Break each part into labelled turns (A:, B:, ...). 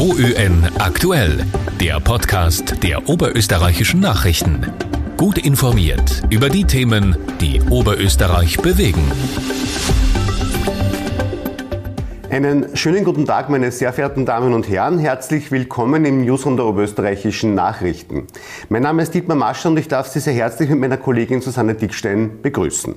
A: OÖN aktuell, der Podcast der oberösterreichischen Nachrichten. Gut informiert über die Themen, die Oberösterreich bewegen.
B: Einen schönen guten Tag, meine sehr verehrten Damen und Herren. Herzlich willkommen im Newsroom der oberösterreichischen Nachrichten. Mein Name ist Dietmar Mascher und ich darf Sie sehr herzlich mit meiner Kollegin Susanne Dickstein begrüßen.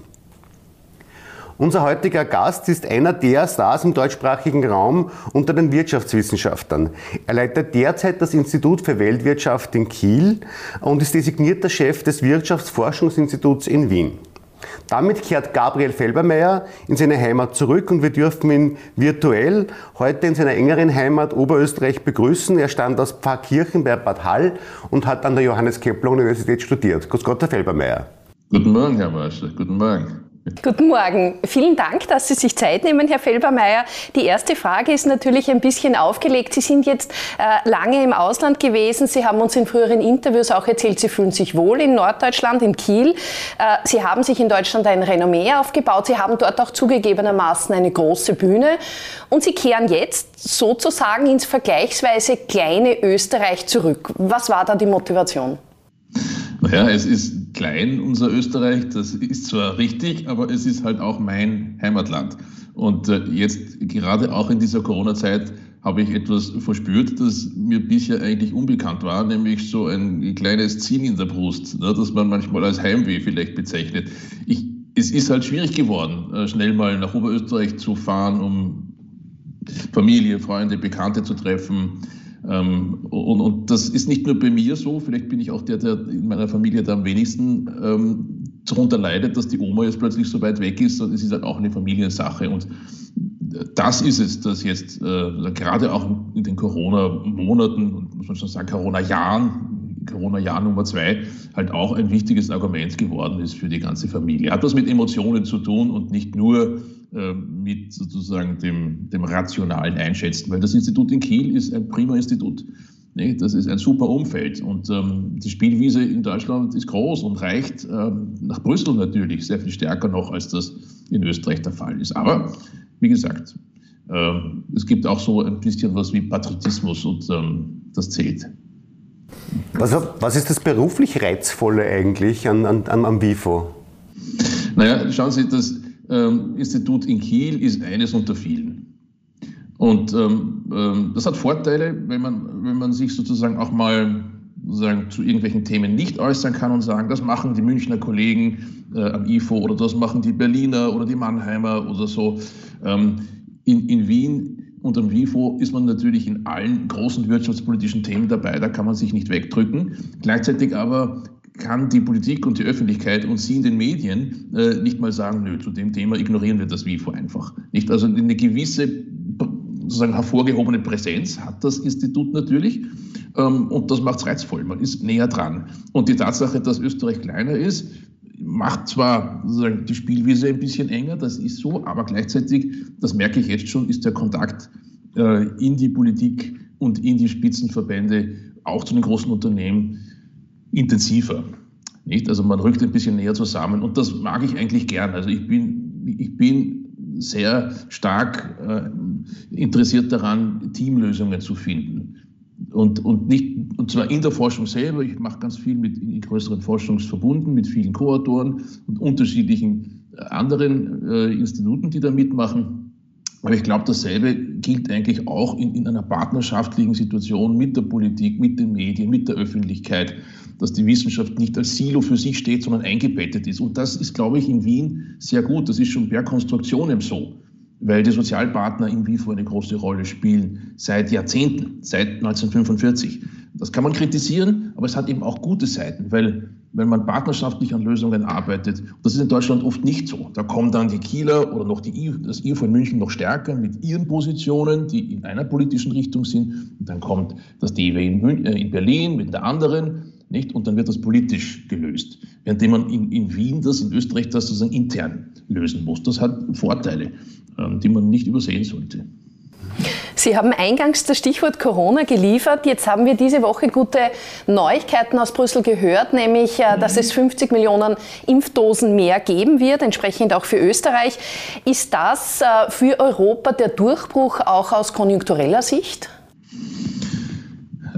B: Unser heutiger Gast ist einer der Stars im deutschsprachigen Raum unter den Wirtschaftswissenschaftlern. Er leitet derzeit das Institut für Weltwirtschaft in Kiel und ist designierter Chef des Wirtschaftsforschungsinstituts in Wien. Damit kehrt Gabriel Felbermeier in seine Heimat zurück und wir dürfen ihn virtuell heute in seiner engeren Heimat Oberösterreich begrüßen. Er stand aus Pfarrkirchen bei Bad Hall und hat an der Johannes Kepler Universität studiert. Grüß Gott, Herr Felbermeier.
C: Guten Morgen, Herr Marschall. Guten Morgen.
D: Guten Morgen. Vielen Dank, dass Sie sich Zeit nehmen, Herr Felbermeier. Die erste Frage ist natürlich ein bisschen aufgelegt. Sie sind jetzt äh, lange im Ausland gewesen. Sie haben uns in früheren Interviews auch erzählt, Sie fühlen sich wohl in Norddeutschland, in Kiel. Äh, Sie haben sich in Deutschland ein Renommee aufgebaut. Sie haben dort auch zugegebenermaßen eine große Bühne. Und Sie kehren jetzt sozusagen ins vergleichsweise kleine Österreich zurück. Was war da die Motivation?
C: Naja, es ist klein, unser Österreich, das ist zwar richtig, aber es ist halt auch mein Heimatland. Und äh, jetzt, gerade auch in dieser Corona-Zeit, habe ich etwas verspürt, das mir bisher eigentlich unbekannt war, nämlich so ein kleines Ziehen in der Brust, ne, das man manchmal als Heimweh vielleicht bezeichnet. Ich, es ist halt schwierig geworden, äh, schnell mal nach Oberösterreich zu fahren, um Familie, Freunde, Bekannte zu treffen ähm, und, und, das ist nicht nur bei mir so, vielleicht bin ich auch der, der in meiner Familie da am wenigsten ähm, darunter leidet, dass die Oma jetzt plötzlich so weit weg ist, sondern es ist halt auch eine Familiensache. Und das ist es, dass jetzt äh, gerade auch in den Corona-Monaten, muss man schon sagen, Corona-Jahren, Corona-Jahr Nummer zwei halt auch ein wichtiges Argument geworden ist für die ganze Familie. Hat das mit Emotionen zu tun und nicht nur mit sozusagen dem, dem rationalen Einschätzen, weil das Institut in Kiel ist ein prima Institut. Nee, das ist ein super Umfeld und ähm, die Spielwiese in Deutschland ist groß und reicht ähm, nach Brüssel natürlich sehr viel stärker noch, als das in Österreich der Fall ist. Aber wie gesagt, ähm, es gibt auch so ein bisschen was wie Patriotismus und ähm, das zählt.
B: Was, was ist das beruflich Reizvolle eigentlich an, an, am WIFO?
C: Naja, schauen Sie, das ähm, Institut in Kiel ist eines unter vielen. Und ähm, ähm, das hat Vorteile, wenn man, wenn man sich sozusagen auch mal sozusagen zu irgendwelchen Themen nicht äußern kann und sagen, das machen die Münchner Kollegen äh, am IFO oder das machen die Berliner oder die Mannheimer oder so. Ähm, in, in Wien und am WIFO ist man natürlich in allen großen wirtschaftspolitischen Themen dabei, da kann man sich nicht wegdrücken. Gleichzeitig aber kann die Politik und die Öffentlichkeit und Sie in den Medien äh, nicht mal sagen, nö, zu dem Thema ignorieren wir das WIFO einfach. Nicht? Also eine gewisse sozusagen hervorgehobene Präsenz hat das Institut natürlich ähm, und das macht es reizvoll. Man ist näher dran. Und die Tatsache, dass Österreich kleiner ist, macht zwar sozusagen die Spielwiese ein bisschen enger, das ist so, aber gleichzeitig, das merke ich jetzt schon, ist der Kontakt äh, in die Politik und in die Spitzenverbände, auch zu den großen Unternehmen, intensiver. Nicht? Also man rückt ein bisschen näher zusammen und das mag ich eigentlich gern. Also ich bin, ich bin sehr stark äh, interessiert daran, Teamlösungen zu finden. Und, und, nicht, und zwar in der Forschung selber. Ich mache ganz viel mit in größeren Forschungsverbunden, mit vielen Co-Autoren und unterschiedlichen äh, anderen äh, Instituten, die da mitmachen. Aber ich glaube, dasselbe gilt eigentlich auch in, in, einer partnerschaftlichen Situation mit der Politik, mit den Medien, mit der Öffentlichkeit, dass die Wissenschaft nicht als Silo für sich steht, sondern eingebettet ist. Und das ist, glaube ich, in Wien sehr gut. Das ist schon per Konstruktion so weil die Sozialpartner in WIFO eine große Rolle spielen, seit Jahrzehnten, seit 1945. Das kann man kritisieren, aber es hat eben auch gute Seiten, weil wenn man partnerschaftlich an Lösungen arbeitet, das ist in Deutschland oft nicht so. Da kommen dann die Kieler oder noch die, das IFO in München noch stärker mit ihren Positionen, die in einer politischen Richtung sind. Und dann kommt das DIW in, äh, in Berlin mit der anderen. Nicht? Und dann wird das politisch gelöst. Währenddem man in, in Wien das, in Österreich das sozusagen intern lösen muss. Das hat Vorteile, ähm, die man nicht übersehen sollte.
D: Sie haben eingangs das Stichwort Corona geliefert. Jetzt haben wir diese Woche gute Neuigkeiten aus Brüssel gehört, nämlich, äh, dass es 50 Millionen Impfdosen mehr geben wird, entsprechend auch für Österreich. Ist das äh, für Europa der Durchbruch auch aus konjunktureller Sicht?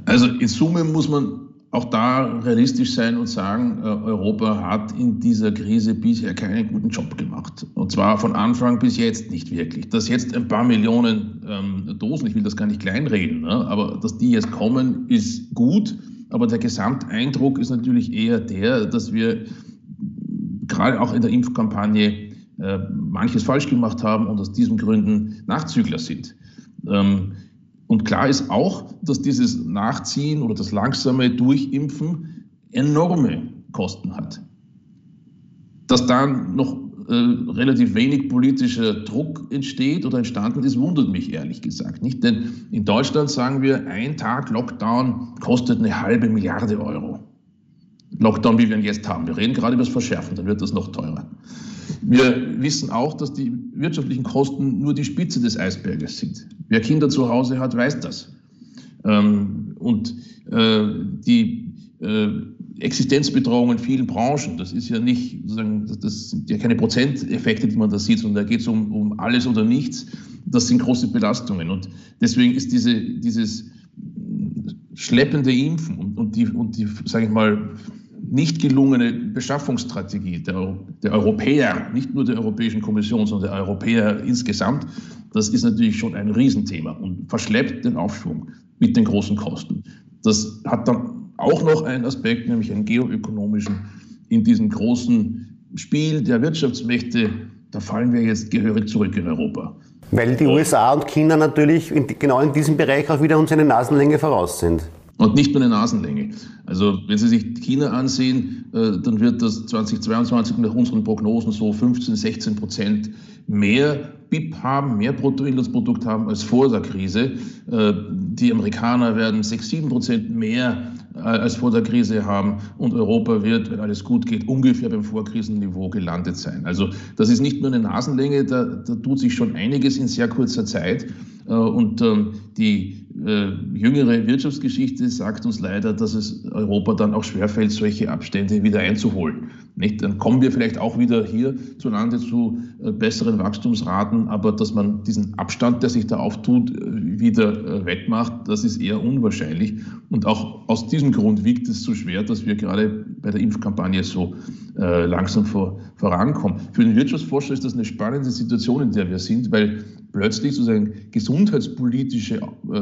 C: Also in Summe muss man auch da realistisch sein und sagen, äh, Europa hat in dieser Krise bisher keinen guten Job gemacht. Und zwar von Anfang bis jetzt nicht wirklich. Dass jetzt ein paar Millionen ähm, Dosen, ich will das gar nicht kleinreden, ne, aber dass die jetzt kommen, ist gut. Aber der Gesamteindruck ist natürlich eher der, dass wir gerade auch in der Impfkampagne äh, manches falsch gemacht haben und aus diesen Gründen Nachzügler sind. Ähm, und klar ist auch, dass dieses Nachziehen oder das langsame Durchimpfen enorme Kosten hat. Dass dann noch äh, relativ wenig politischer Druck entsteht oder entstanden ist, wundert mich ehrlich gesagt nicht. Denn in Deutschland sagen wir, ein Tag Lockdown kostet eine halbe Milliarde Euro. Lockdown, wie wir ihn jetzt haben. Wir reden gerade über das Verschärfen, dann wird das noch teurer. Wir wissen auch, dass die wirtschaftlichen Kosten nur die Spitze des Eisberges sind. Wer Kinder zu Hause hat, weiß das. Ähm, und äh, die äh, Existenzbedrohung in vielen Branchen, das ist ja nicht, das sind ja keine Prozenteffekte, die man da sieht, sondern da geht es um, um alles oder nichts. Das sind große Belastungen. Und deswegen ist diese, dieses schleppende Impfen und, und die, und die sage ich mal, nicht gelungene Beschaffungsstrategie der, der, Europäer, nicht nur der Europäischen Kommission, sondern der Europäer insgesamt, das ist natürlich schon ein Riesenthema und verschleppt den Aufschwung mit den großen Kosten. Das hat dann auch noch einen Aspekt, nämlich einen geoökonomischen. In diesem großen Spiel der Wirtschaftsmächte, da fallen wir jetzt gehörig zurück in Europa.
B: Weil die USA und China natürlich in, genau in diesem Bereich auch wieder uns eine Nasenlänge voraus sind.
C: Und nicht nur eine Nasenlänge. Also wenn Sie sich China ansehen, äh, dann wird das 2022 nach unseren Prognosen so 15, 16 Prozent mehr BIP haben, mehr Bruttoinlandsprodukt haben als vor der Krise. Äh, die Amerikaner werden 6, 7 Prozent mehr äh, als vor der Krise haben und Europa wird, wenn alles gut geht, ungefähr beim Vorkrisenniveau gelandet sein. Also das ist nicht nur eine Nasenlänge, da, da tut sich schon einiges in sehr kurzer Zeit. Und ähm, die äh, jüngere Wirtschaftsgeschichte sagt uns leider, dass es Europa dann auch schwerfällt, solche Abstände wieder einzuholen. Nicht? Dann kommen wir vielleicht auch wieder hierzulande zu äh, besseren Wachstumsraten, aber dass man diesen Abstand, der sich da auftut, äh, wieder äh, wettmacht, das ist eher unwahrscheinlich. Und auch aus diesem Grund wiegt es so schwer, dass wir gerade bei der Impfkampagne so langsam vor, vorankommen. Für den Wirtschaftsforscher ist das eine spannende Situation, in der wir sind, weil plötzlich sozusagen gesundheitspolitische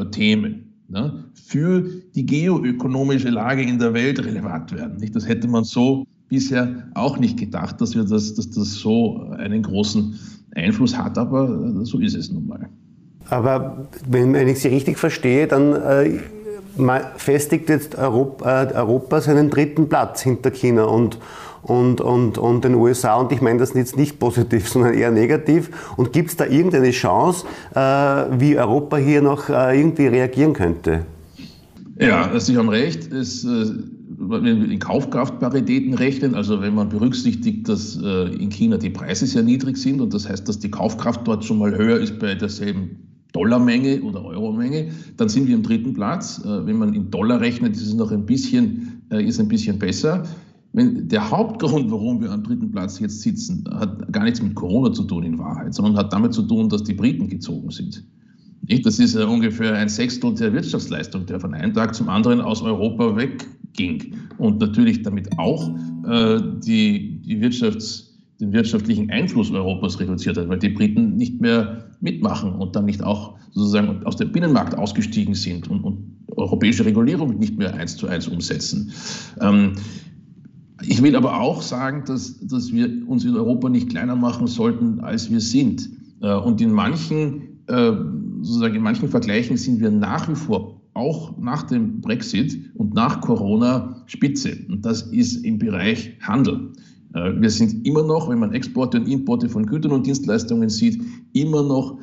C: Themen ne, für die geoökonomische Lage in der Welt relevant werden. Das hätte man so bisher auch nicht gedacht, dass, wir das, dass das so einen großen Einfluss hat, aber äh, so ist es nun mal.
B: Aber wenn, ich Sie richtig verstehe, dann äh, festigt jetzt Europa, äh, Europa seinen dritten Platz hinter China und, und, und, und den USA. Und ich meine das jetzt nicht positiv, sondern eher negativ. Und gibt es da irgendeine Chance, äh, wie Europa hier noch äh, irgendwie reagieren könnte?
C: Ja, Sie haben recht. Es, äh, in Kaufkraftparitäten rechnen, also wenn man berücksichtigt, dass äh, in China die Preise sehr niedrig sind und das heißt, dass die Kaufkraft dort schon mal höher ist bei derselben Dollarmenge oder Euromenge, dann sind wir im dritten Platz. Äh, wenn man in Dollar rechnet, ist es noch ein bisschen, ist ein bisschen besser. Der Hauptgrund, warum wir am dritten Platz jetzt sitzen, hat gar nichts mit Corona zu tun in Wahrheit, sondern hat damit zu tun, dass die Briten gezogen sind. Das ist ungefähr ein Sechstel der Wirtschaftsleistung, der von einem Tag zum anderen aus Europa wegging. Und natürlich damit auch äh, die, die Wirtschafts- den wirtschaftlichen Einfluss Europas reduziert hat, weil die Briten nicht mehr mitmachen und dann nicht auch sozusagen aus dem Binnenmarkt ausgestiegen sind und, und europäische Regulierung nicht mehr eins zu eins umsetzen. Ähm, ich will aber auch sagen, dass, dass wir uns in Europa nicht kleiner machen sollten, als wir sind. Äh, und in manchen, äh, sozusagen in manchen Vergleichen sind wir nach wie vor auch nach dem Brexit und nach Corona Spitze. Und das ist im Bereich Handel. Äh, wir sind immer noch, wenn man Exporte und Importe von Gütern und Dienstleistungen sieht, immer noch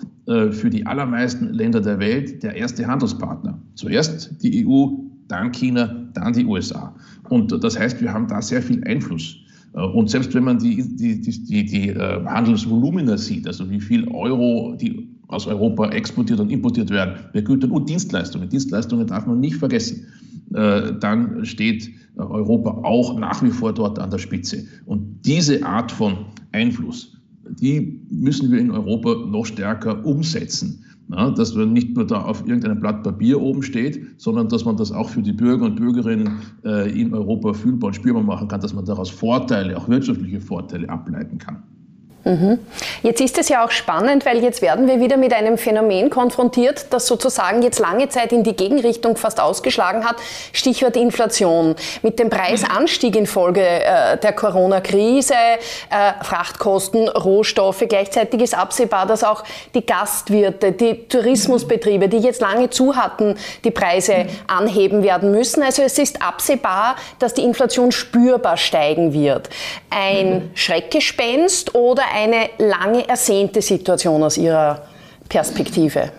C: für die allermeisten Länder der Welt der erste Handelspartner. Zuerst die EU, dann China, dann die USA. Und das heißt, wir haben da sehr viel Einfluss. Äh, und selbst wenn man die, die, die, die, äh, Handelsvolumina sieht, also wie viel Euro die aus Europa exportiert und importiert werden, bei Gütern und Dienstleistungen, Dienstleistungen darf man nicht vergessen, äh, dann steht Europa auch nach wie vor dort an der Spitze. Und diese Art von Einfluss, die müssen wir in Europa noch stärker umsetzen. Dass man nicht nur da auf irgendeinem Blatt Papier oben steht, sondern dass man das auch für die Bürger und Bürgerinnen äh, in Europa fühlbar und spürbar machen kann, dass man daraus Vorteile, auch wirtschaftliche Vorteile ableiten kann.
D: Mhm. Jetzt ist es ja auch spannend, weil jetzt werden wir wieder mit einem Phänomen konfrontiert, das sozusagen jetzt lange Zeit in die Gegenrichtung fast ausgeschlagen hat. Stichwort Inflation. Mit dem Preisanstieg infolge äh, der Corona-Krise, äh, Frachtkosten, Rohstoffe. Gleichzeitig ist absehbar, dass auch die Gastwirte, die Tourismusbetriebe, die jetzt lange zu hatten, die Preise anheben werden müssen. Also es ist absehbar, dass die Inflation spürbar steigen wird. Ein Schreckgespenst oder eine lange ersehnte Situation aus Ihrer Perspektive?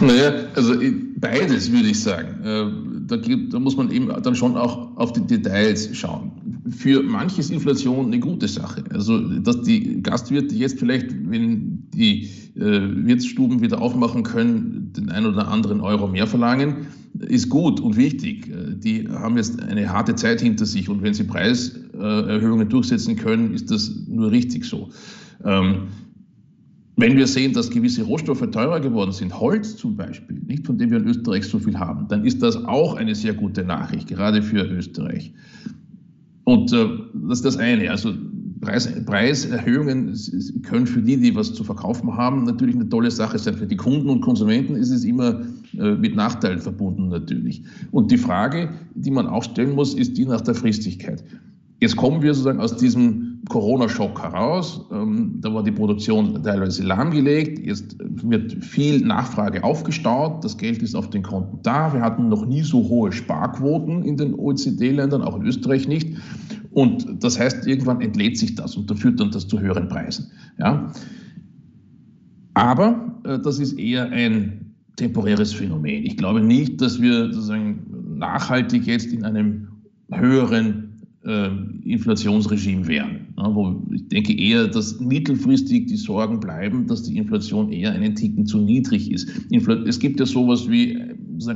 C: Naja, also beides würde ich sagen. Äh, da, gibt, da, muss man eben dann schon auch auf die Details schauen. Für manche ist Inflation eine gute Sache. Also, dass die Gastwirte jetzt vielleicht, wenn die äh, Wirtsstuben wieder aufmachen können, den einen oder anderen Euro mehr verlangen, ist gut und wichtig. Äh, die haben jetzt eine harte Zeit hinter sich und wenn sie Preiserhöhungen durchsetzen können, ist das nur richtig so. Ähm, wenn wir sehen, dass gewisse Rohstoffe teurer geworden sind, Holz zum Beispiel, nicht von dem wir in Österreich so viel haben, dann ist das auch eine sehr gute Nachricht, gerade für Österreich. Und äh, das ist das eine. Also Preis, Preiserhöhungen können für die, die was zu verkaufen haben, natürlich eine tolle Sache sein. Für die Kunden und Konsumenten ist es immer äh, mit Nachteilen verbunden natürlich. Und die Frage, die man auch stellen muss, ist die nach der Fristigkeit. Jetzt kommen wir sozusagen aus diesem Corona-Schock heraus. Ähm, da war die Produktion teilweise lahmgelegt. Jetzt wird viel Nachfrage aufgestaut. Das Geld ist auf den Konten da. Wir hatten noch nie so hohe Sparquoten in den OECD-Ländern, auch in Österreich nicht. Und das heißt, irgendwann entlädt sich das und da führt dann das zu höheren Preisen. Ja? Aber äh, das ist eher ein temporäres Phänomen. Ich glaube nicht, dass wir sozusagen nachhaltig jetzt in einem höheren äh, Inflationsregime wären. Ja, wo ich denke eher, dass mittelfristig die Sorgen bleiben, dass die Inflation eher einen Ticken zu niedrig ist. Infl es gibt ja sowas wie äh,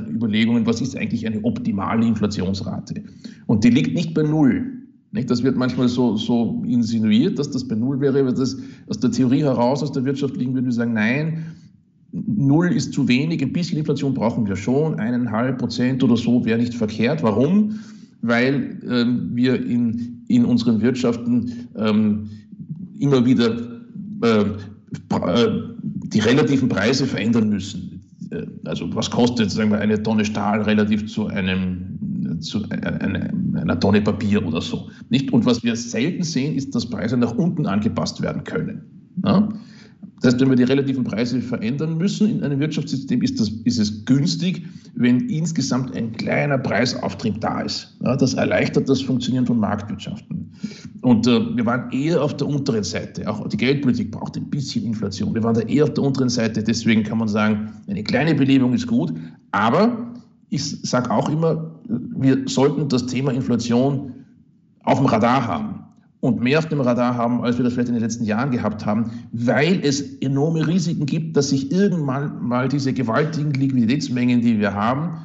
C: Überlegungen, was ist eigentlich eine optimale Inflationsrate? Und die liegt nicht bei Null. Nicht? Das wird manchmal so, so insinuiert, dass das bei Null wäre, aber das aus der Theorie heraus, aus der Wirtschaft liegen, würden wir sagen, nein, Null ist zu wenig, ein bisschen Inflation brauchen wir schon, eineinhalb Prozent oder so wäre nicht verkehrt. Warum? Weil ähm, wir in, in unseren Wirtschaften ähm, immer wieder äh, äh, die relativen Preise verändern müssen. Äh, also was kostet sagen wir, eine Tonne Stahl relativ zu einem zu einer, einer Tonne Papier oder so. Nicht? Und was wir selten sehen, ist, dass Preise nach unten angepasst werden können. Ja? Das heißt, wenn wir die relativen Preise verändern müssen in einem Wirtschaftssystem, ist, das, ist es günstig, wenn insgesamt ein kleiner Preisauftrieb da ist. Ja, das erleichtert das Funktionieren von Marktwirtschaften. Und äh, wir waren eher auf der unteren Seite. Auch die Geldpolitik braucht ein bisschen Inflation. Wir waren da eher auf der unteren Seite. Deswegen kann man sagen, eine kleine Belebung ist gut. Aber ich sage auch immer, wir sollten das Thema Inflation auf dem Radar haben und mehr auf dem Radar haben, als wir das vielleicht in den letzten Jahren gehabt haben, weil es enorme Risiken gibt, dass sich irgendwann mal diese gewaltigen Liquiditätsmengen, die wir haben,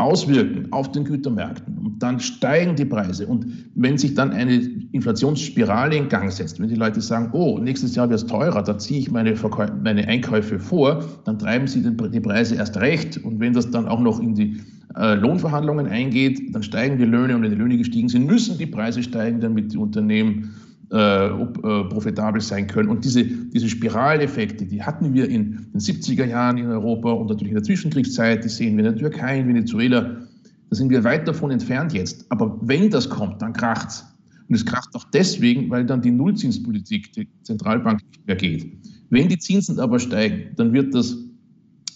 C: auswirken auf den Gütermärkten. Und dann steigen die Preise. Und wenn sich dann eine Inflationsspirale in Gang setzt, wenn die Leute sagen, oh, nächstes Jahr wird es teurer, da ziehe ich meine, meine Einkäufe vor, dann treiben sie die Preise erst recht. Und wenn das dann auch noch in die Lohnverhandlungen eingeht, dann steigen die Löhne und wenn die Löhne gestiegen sind, müssen die Preise steigen, damit die Unternehmen äh, äh, profitabel sein können. Und diese, diese Spiraleffekte, die hatten wir in den 70er Jahren in Europa und natürlich in der Zwischenkriegszeit, die sehen wir in der Türkei, in Venezuela. Da sind wir weit davon entfernt jetzt. Aber wenn das kommt, dann kracht's. Und es kracht auch deswegen, weil dann die Nullzinspolitik der Zentralbank nicht mehr geht. Wenn die Zinsen aber steigen, dann wird das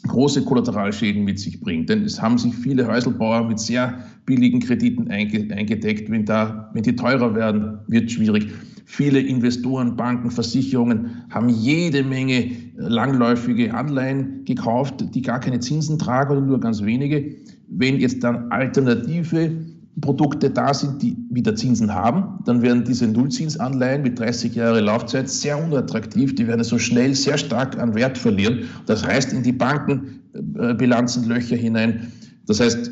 C: große Kollateralschäden mit sich bringt. Denn es haben sich viele Häuselbauer mit sehr billigen Krediten eingedeckt. Wenn, da, wenn die teurer werden, wird schwierig. Viele Investoren, Banken, Versicherungen haben jede Menge langläufige Anleihen gekauft, die gar keine Zinsen tragen oder nur ganz wenige. Wenn jetzt dann alternative Produkte da sind, die wieder Zinsen haben, dann werden diese Nullzinsanleihen mit 30 Jahre Laufzeit sehr unattraktiv. Die werden so schnell sehr stark an Wert verlieren. Das reißt in die Bankenbilanzen Löcher hinein. Das heißt,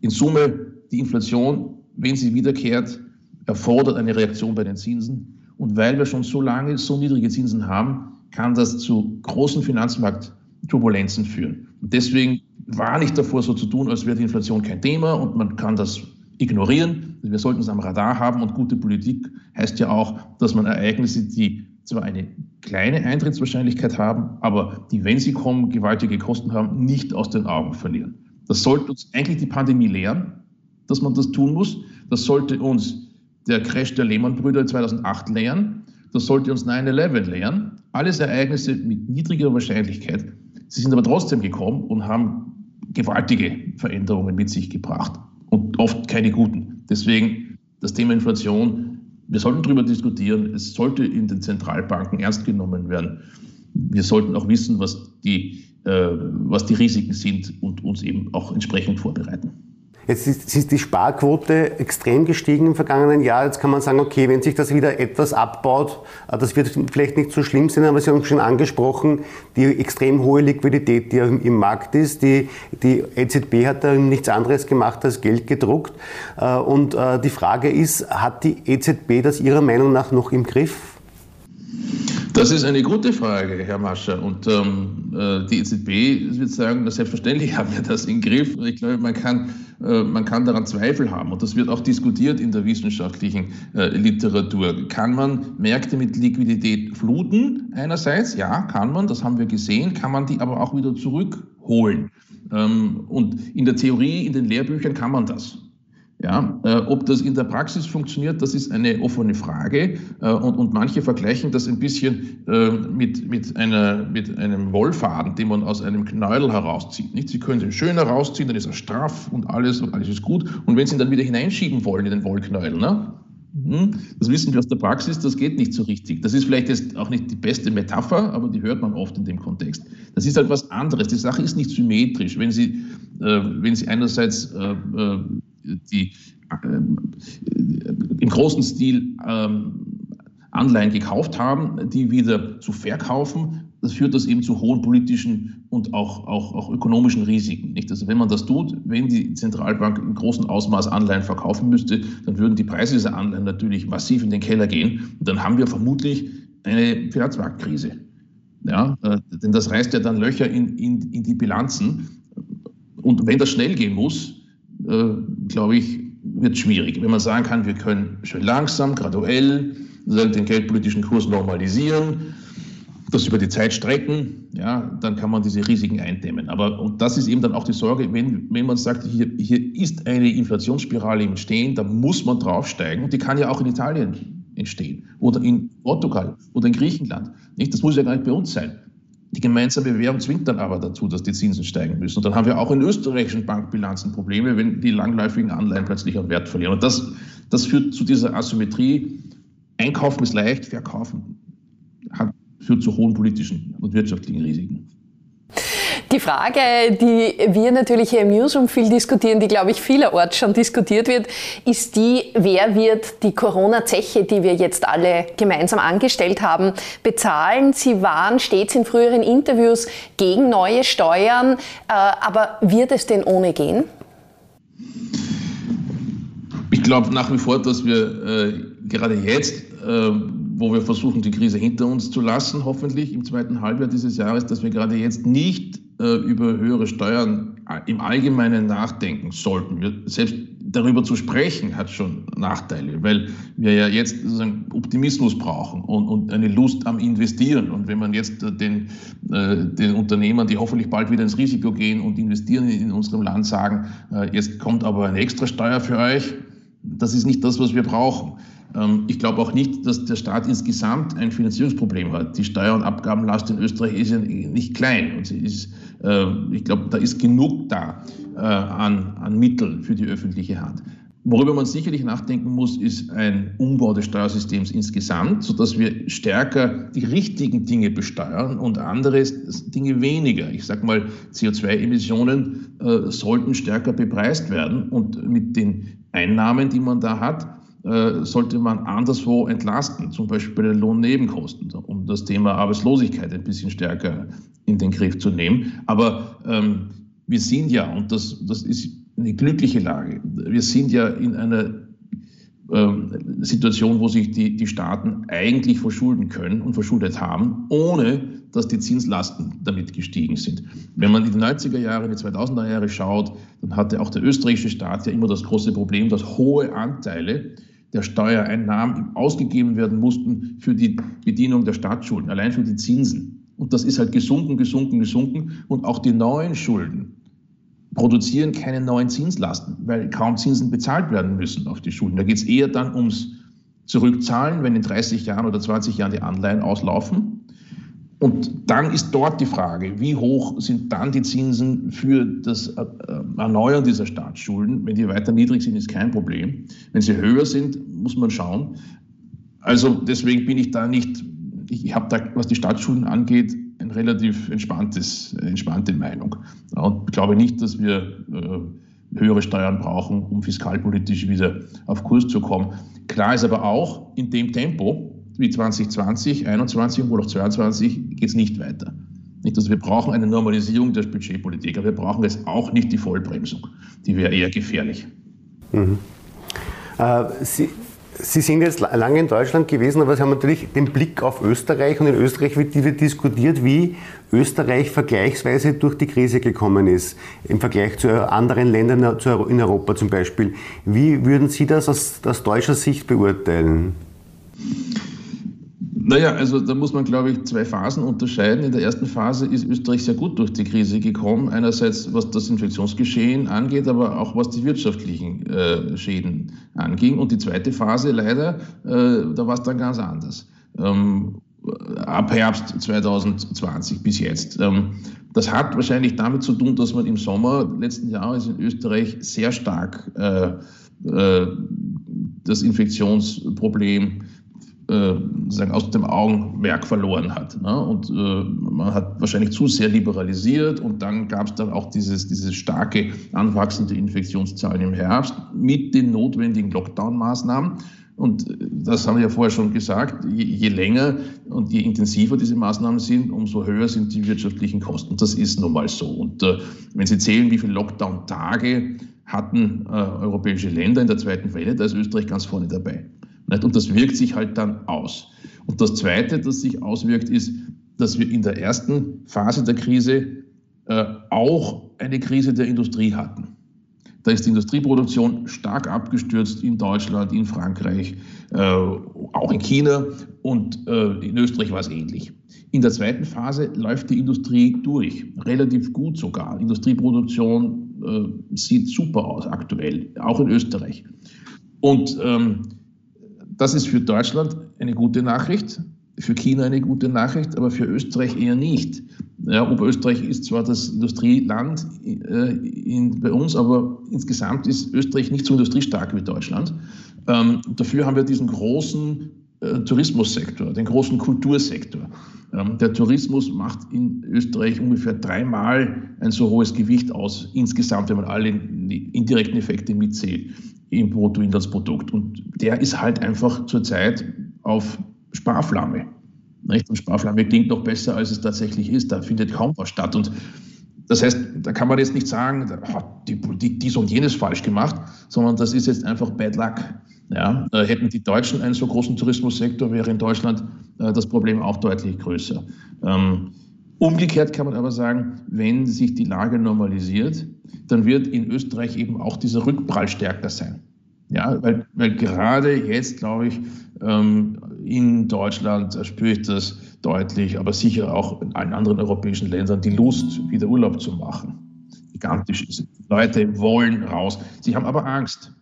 C: in Summe, die Inflation, wenn sie wiederkehrt, erfordert eine Reaktion bei den Zinsen. Und weil wir schon so lange so niedrige Zinsen haben, kann das zu großen Finanzmarkt Turbulenzen führen. Und deswegen war nicht davor, so zu tun, als wäre die Inflation kein Thema und man kann das ignorieren. Wir sollten es am Radar haben und gute Politik heißt ja auch, dass man Ereignisse, die zwar eine kleine Eintrittswahrscheinlichkeit haben, aber die, wenn sie kommen, gewaltige Kosten haben, nicht aus den Augen verlieren. Das sollte uns eigentlich die Pandemie lehren, dass man das tun muss. Das sollte uns der Crash der Lehman-Brüder 2008 lehren. Das sollte uns 9-11 lehren. Alles Ereignisse mit niedriger Wahrscheinlichkeit. Sie sind aber trotzdem gekommen und haben gewaltige Veränderungen mit sich gebracht und oft keine guten. Deswegen das Thema Inflation, wir sollten darüber diskutieren. Es sollte in den Zentralbanken ernst genommen werden. Wir sollten auch wissen, was die, äh, was die Risiken sind und uns eben auch entsprechend vorbereiten.
B: Jetzt ist, ist, die Sparquote extrem gestiegen im vergangenen Jahr. Jetzt kann man sagen, okay, wenn sich das wieder etwas abbaut, äh, das wird vielleicht nicht so schlimm sein, aber Sie haben schon angesprochen, die extrem hohe Liquidität, die im Markt ist. Die, die EZB hat da nichts anderes gemacht als Geld gedruckt. Äh, und äh, die Frage ist, hat die EZB das Ihrer Meinung nach noch im Griff?
C: Das ist eine gute Frage, Herr Mascher. Und ähm, äh, die EZB wird sagen, selbstverständlich haben wir das im Griff. Ich glaube, man kann, äh, man kann daran Zweifel haben. Und das wird auch diskutiert in der wissenschaftlichen äh, Literatur. Kann man Märkte mit Liquidität fluten? Einerseits, ja, kann man. Das haben wir gesehen. Kann man die aber auch wieder zurückholen? Ähm, und in der Theorie, in den Lehrbüchern kann man das. Ja, äh, ob das in der Praxis funktioniert, das ist eine offene Frage. Äh, und, und manche vergleichen das ein bisschen äh, mit, mit, einer, mit einem Wollfaden, den man aus einem Knäuel herauszieht. Nicht? Sie können ihn schön herausziehen, dann ist er straff und alles und alles ist gut. Und wenn Sie ihn dann wieder hineinschieben wollen in den Wollknäuel, ne? Hm, das wissen wir aus der Praxis, das geht nicht so richtig. Das ist vielleicht jetzt auch nicht die beste Metapher, aber die hört man oft in dem Kontext. Das ist halt was anderes. Die Sache ist nicht symmetrisch. Wenn Sie, äh, wenn Sie einerseits äh, äh die äh, im großen Stil ähm, Anleihen gekauft haben, die wieder zu verkaufen, das führt das eben zu hohen politischen und auch, auch, auch ökonomischen Risiken. Nicht? Also wenn man das tut, wenn die Zentralbank im großen Ausmaß Anleihen verkaufen müsste, dann würden die Preise dieser Anleihen natürlich massiv in den Keller gehen. Und dann haben wir vermutlich eine Finanzmarktkrise. Ja, äh, denn das reißt ja dann Löcher in, in, in die Bilanzen. Und wenn das schnell gehen muss, äh, glaube ich, wird schwierig. Wenn man sagen kann, wir können schön langsam, graduell den geldpolitischen Kurs normalisieren, das über die Zeit strecken, ja, dann kann man diese Risiken eindämmen. Aber und das ist eben dann auch die Sorge, wenn, wenn man sagt, hier, hier ist eine Inflationsspirale im Entstehen, da muss man draufsteigen. Und die kann ja auch in Italien entstehen oder in Portugal oder in Griechenland. Nicht? Das muss ja gar nicht bei uns sein. Die gemeinsame Währung zwingt dann aber dazu, dass die Zinsen steigen müssen. Und dann haben wir auch in österreichischen Bankbilanzen Probleme, wenn die langläufigen Anleihen plötzlich an Wert verlieren. Und das, das führt zu dieser Asymmetrie. Einkaufen ist leicht, verkaufen hat, führt zu hohen politischen und wirtschaftlichen Risiken.
D: Die Frage, die wir natürlich hier im Newsroom viel diskutieren, die, glaube ich, vielerorts schon diskutiert wird, ist die, wer wird die Corona-Zeche, die wir jetzt alle gemeinsam angestellt haben, bezahlen? Sie waren stets in früheren Interviews gegen neue Steuern, äh, aber wird es denn ohne gehen?
C: Ich glaube nach wie vor, dass wir äh, gerade jetzt äh, wo wir versuchen, die Krise hinter uns zu lassen, hoffentlich im zweiten Halbjahr dieses Jahres, dass wir gerade jetzt nicht äh, über höhere Steuern im Allgemeinen nachdenken sollten. Wir, selbst darüber zu sprechen hat schon Nachteile, weil wir ja jetzt Optimismus brauchen und, und, eine Lust am Investieren. Und wenn man jetzt den, äh, den Unternehmern, die hoffentlich bald wieder ins Risiko gehen und investieren in unserem Land, sagen, äh, jetzt kommt aber eine extra Steuer für euch, das ist nicht das, was wir brauchen. Ähm, ich glaube auch nicht, dass der Staat insgesamt ein Finanzierungsproblem hat. Die Steuer- und Abgabenlast in Österreich ist ja nicht klein. Und sie ist, äh, ich glaube, da ist genug da äh, an, an Mitteln für die öffentliche Hand. Worüber man sicherlich nachdenken muss, ist ein Umbau des Steuersystems insgesamt, sodass wir stärker die richtigen Dinge besteuern und andere Dinge weniger. Ich sage mal, CO2-Emissionen äh, sollten stärker bepreist werden und mit den Einnahmen, die man da hat, sollte man anderswo entlasten, zum Beispiel bei den Lohnnebenkosten, um das Thema Arbeitslosigkeit ein bisschen stärker in den Griff zu nehmen. Aber ähm, wir sind ja, und das, das ist eine glückliche Lage, wir sind ja in einer ähm, Situation, wo sich die, die Staaten eigentlich verschulden können und verschuldet haben, ohne dass die Zinslasten damit gestiegen sind. Wenn man in die 90er Jahre, in die 2000er Jahre schaut, dann hatte auch der österreichische Staat ja immer das große Problem, dass hohe Anteile der Steuereinnahmen ausgegeben werden mussten für die Bedienung der Staatsschulden, allein für die Zinsen. Und das ist halt gesunken, gesunken, gesunken. Und auch die neuen Schulden produzieren keine neuen Zinslasten, weil kaum Zinsen bezahlt werden müssen auf die Schulden. Da geht es eher dann ums Zurückzahlen, wenn in 30 Jahren oder 20 Jahren die Anleihen auslaufen. Und dann ist dort die Frage, wie hoch sind dann die Zinsen für das äh, Erneuern dieser Staatsschulden? Wenn die weiter niedrig sind, ist kein Problem. Wenn sie höher sind, muss man schauen. Also deswegen bin ich da nicht, ich habe da, was die Staatsschulden angeht, eine relativ entspanntes, entspannte Meinung. Und glaube nicht, dass wir äh, höhere Steuern brauchen, um fiskalpolitisch wieder auf Kurs zu kommen. Klar ist aber auch, in dem Tempo, wie 2020, 2021 und wohl auch 2022 geht es nicht weiter. Nicht, also wir brauchen eine Normalisierung der Budgetpolitik, aber wir brauchen jetzt auch nicht die Vollbremsung. Die wäre eher gefährlich.
B: Mhm. Äh, Sie, Sie sind jetzt lange in Deutschland gewesen, aber Sie haben natürlich den Blick auf Österreich und in Österreich wird diskutiert, wie Österreich vergleichsweise durch die Krise gekommen ist, im Vergleich zu anderen Ländern in Europa zum Beispiel. Wie würden Sie das aus, aus deutscher Sicht beurteilen?
C: Naja, also da muss man, glaube ich, zwei Phasen unterscheiden. In der ersten Phase ist Österreich sehr gut durch die Krise gekommen. Einerseits, was das Infektionsgeschehen angeht, aber auch was die wirtschaftlichen äh, Schäden anging. Und die zweite Phase, leider, äh, da war es dann ganz anders. Ähm, ab Herbst 2020 bis jetzt. Ähm, das hat wahrscheinlich damit zu tun, dass man im Sommer letzten Jahres in Österreich sehr stark äh, äh das Infektionsproblem äh, sagen, aus dem Augenmerk verloren hat. Ne? Und äh, man hat wahrscheinlich zu sehr liberalisiert und dann gab es dann auch dieses, dieses starke anwachsende Infektionszahlen im Herbst mit den notwendigen Lockdown-Maßnahmen. Und äh, das haben wir ja vorher schon gesagt, je, je, länger und je intensiver diese Maßnahmen sind, umso höher sind die wirtschaftlichen Kosten. Das ist nun mal so. Und äh, wenn Sie zählen, wie viele Lockdown-Tage hatten äh, europäische Länder in der zweiten Welle, da ist Österreich ganz vorne dabei. Und das wirkt sich halt dann aus. Und das Zweite, das sich auswirkt, ist, dass wir in der ersten Phase der Krise äh, auch eine Krise der Industrie hatten. Da ist die Industrieproduktion stark abgestürzt in Deutschland, in Frankreich, äh, auch in China und äh, in Österreich war es ähnlich. In der zweiten Phase läuft die Industrie durch, relativ gut sogar. Industrieproduktion äh, sieht super aus aktuell, auch in Österreich. Und ähm, das ist für Deutschland eine gute Nachricht, für China eine gute Nachricht, aber für Österreich eher nicht. Ja, Oberösterreich ist zwar das Industrieland äh, in, bei uns, aber insgesamt ist Österreich nicht so industriestark wie Deutschland. Ähm, dafür haben wir diesen großen äh, Tourismussektor, den großen Kultursektor. Ähm, der Tourismus macht in Österreich ungefähr dreimal ein so hohes Gewicht aus, insgesamt, wenn man alle indirekten Effekte mitzählt im Bruttoinlandsprodukt. Und der ist halt einfach zurzeit auf Sparflamme. Nicht? Und Sparflamme klingt noch besser, als es tatsächlich ist. Da findet kaum was statt. Und das heißt, da kann man jetzt nicht sagen, da hat die Politik dies und jenes falsch gemacht, sondern das ist jetzt einfach Bad Luck. Ja, hätten die Deutschen einen so großen Tourismussektor, wäre in Deutschland äh, das Problem auch deutlich größer. Ähm, umgekehrt kann man aber sagen, wenn sich die Lage normalisiert, dann wird in Österreich eben auch dieser Rückprall stärker sein. Ja, weil, weil gerade jetzt, glaube ich, ähm, in Deutschland spüre ich das deutlich, aber sicher auch in allen anderen europäischen Ländern, die Lust, wieder Urlaub zu machen. Gigantisch ist. Leute wollen raus. Sie haben aber Angst.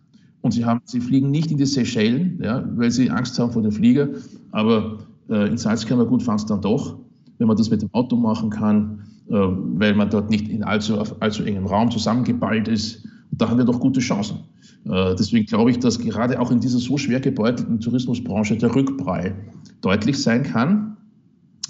C: Und sie, haben, sie fliegen nicht in die Seychellen, ja, weil sie Angst haben vor dem Flieger. Aber äh, in Salzkammer gut fahren es dann doch, wenn man das mit dem Auto machen kann weil man dort nicht in allzu, allzu engem Raum zusammengeballt ist. Da haben wir doch gute Chancen. Äh, deswegen glaube ich, dass gerade auch in dieser so schwer gebeutelten Tourismusbranche der Rückprall deutlich sein kann.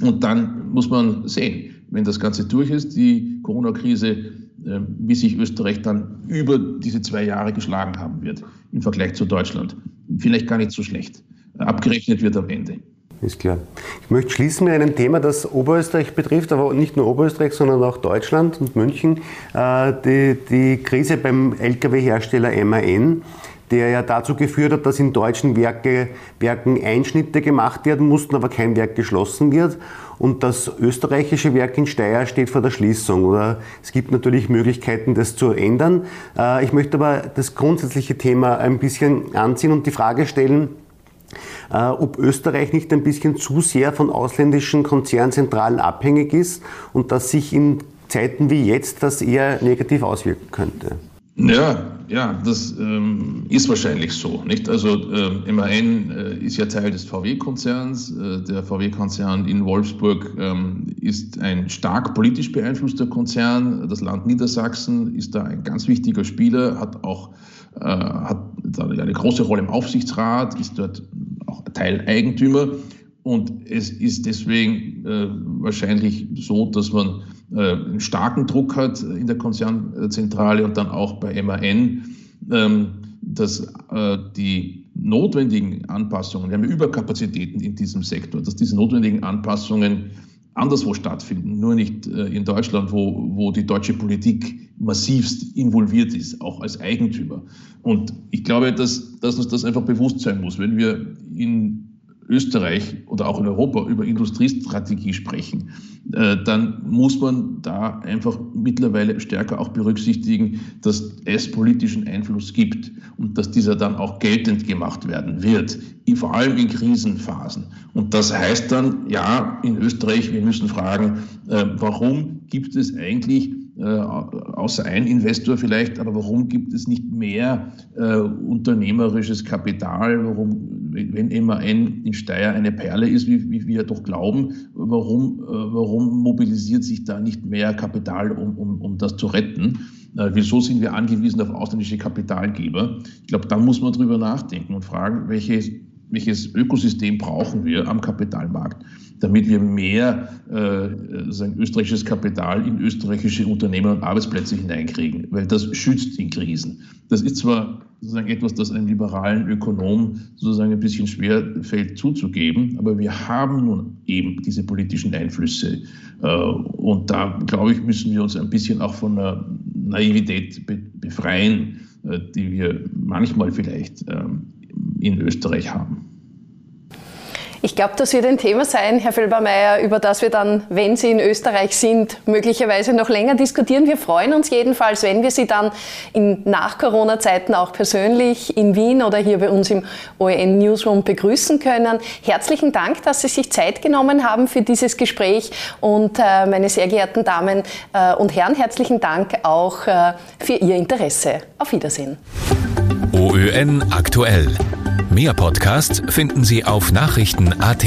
C: Und dann muss man sehen, wenn das Ganze durch ist, die Corona-Krise, äh, wie sich Österreich dann über diese zwei Jahre geschlagen haben wird im Vergleich zu Deutschland. Vielleicht gar nicht so schlecht. Abgerechnet wird am Ende.
B: Ist klar. Ich möchte schließen mit einem Thema, das Oberösterreich betrifft, aber nicht nur Oberösterreich, sondern auch Deutschland und München. Äh, die, die Krise beim Lkw-Hersteller MAN, der ja dazu geführt hat, dass in deutschen Werke, Werken Einschnitte gemacht werden mussten, aber kein Werk geschlossen wird. Und das österreichische Werk in Steyr steht vor der Schließung. Oder es gibt natürlich Möglichkeiten, das zu ändern. Äh, ich möchte aber das grundsätzliche Thema ein bisschen anziehen und die Frage stellen, ob Österreich nicht ein bisschen zu sehr von ausländischen Konzernzentralen abhängig ist und dass sich in Zeiten wie jetzt das eher negativ auswirken könnte.
C: Ja, ja, das ähm, ist wahrscheinlich so. Nicht? Also ähm, MAN äh, ist ja Teil des VW-Konzerns. Äh, der VW-Konzern in Wolfsburg ähm, ist ein stark politisch beeinflusster Konzern. Das Land Niedersachsen ist da ein ganz wichtiger Spieler, hat auch äh, hat eine große Rolle im Aufsichtsrat, ist dort auch Teileigentümer. Und es ist deswegen äh, wahrscheinlich so, dass man äh, einen starken Druck hat in der Konzernzentrale und dann auch bei MAN, ähm, dass äh, die notwendigen Anpassungen, wir haben Überkapazitäten in diesem Sektor, dass diese notwendigen Anpassungen anderswo stattfinden, nur nicht äh, in Deutschland, wo, wo die deutsche Politik massivst involviert ist, auch als Eigentümer. Und ich glaube, dass, dass uns das einfach bewusst sein muss, wenn wir in Österreich oder auch in Europa über Industriestrategie sprechen, dann muss man da einfach mittlerweile stärker auch berücksichtigen, dass es politischen Einfluss gibt und dass dieser dann auch geltend gemacht werden wird, vor allem in Krisenphasen. Und das heißt dann, ja, in Österreich, wir müssen fragen, äh, warum gibt es eigentlich äh, außer ein Investor vielleicht, aber warum gibt es nicht mehr äh, unternehmerisches Kapital? Warum, wenn MAN in Steyr eine Perle ist, wie, wie wir doch glauben, warum, äh, warum mobilisiert sich da nicht mehr Kapital, um, um, um das zu retten? Äh, wieso sind wir angewiesen auf ausländische Kapitalgeber? Ich glaube, da muss man drüber nachdenken und fragen, welche welches Ökosystem brauchen wir am Kapitalmarkt, damit wir mehr äh, sagen, österreichisches Kapital in österreichische Unternehmen und Arbeitsplätze hineinkriegen, weil das schützt in Krisen. Das ist zwar sozusagen etwas, das einem liberalen Ökonom sozusagen ein bisschen schwer fällt zuzugeben, aber wir haben nun eben diese politischen Einflüsse. Äh, und da, glaube ich, müssen wir uns ein bisschen auch von einer Naivität befreien, äh, die wir manchmal vielleicht ähm, in Österreich haben.
D: Ich glaube, das wird ein Thema sein, Herr Felbermeier, über das wir dann, wenn Sie in Österreich sind, möglicherweise noch länger diskutieren. Wir freuen uns jedenfalls, wenn wir Sie dann in Nach-Corona-Zeiten auch persönlich in Wien oder hier bei uns im OEN Newsroom begrüßen können. Herzlichen Dank, dass Sie sich Zeit genommen haben für dieses Gespräch und äh, meine sehr geehrten Damen äh, und Herren, herzlichen Dank auch äh, für Ihr Interesse. Auf Wiedersehen.
A: OÖN aktuell. Mehr Podcasts finden Sie auf Nachrichten.at.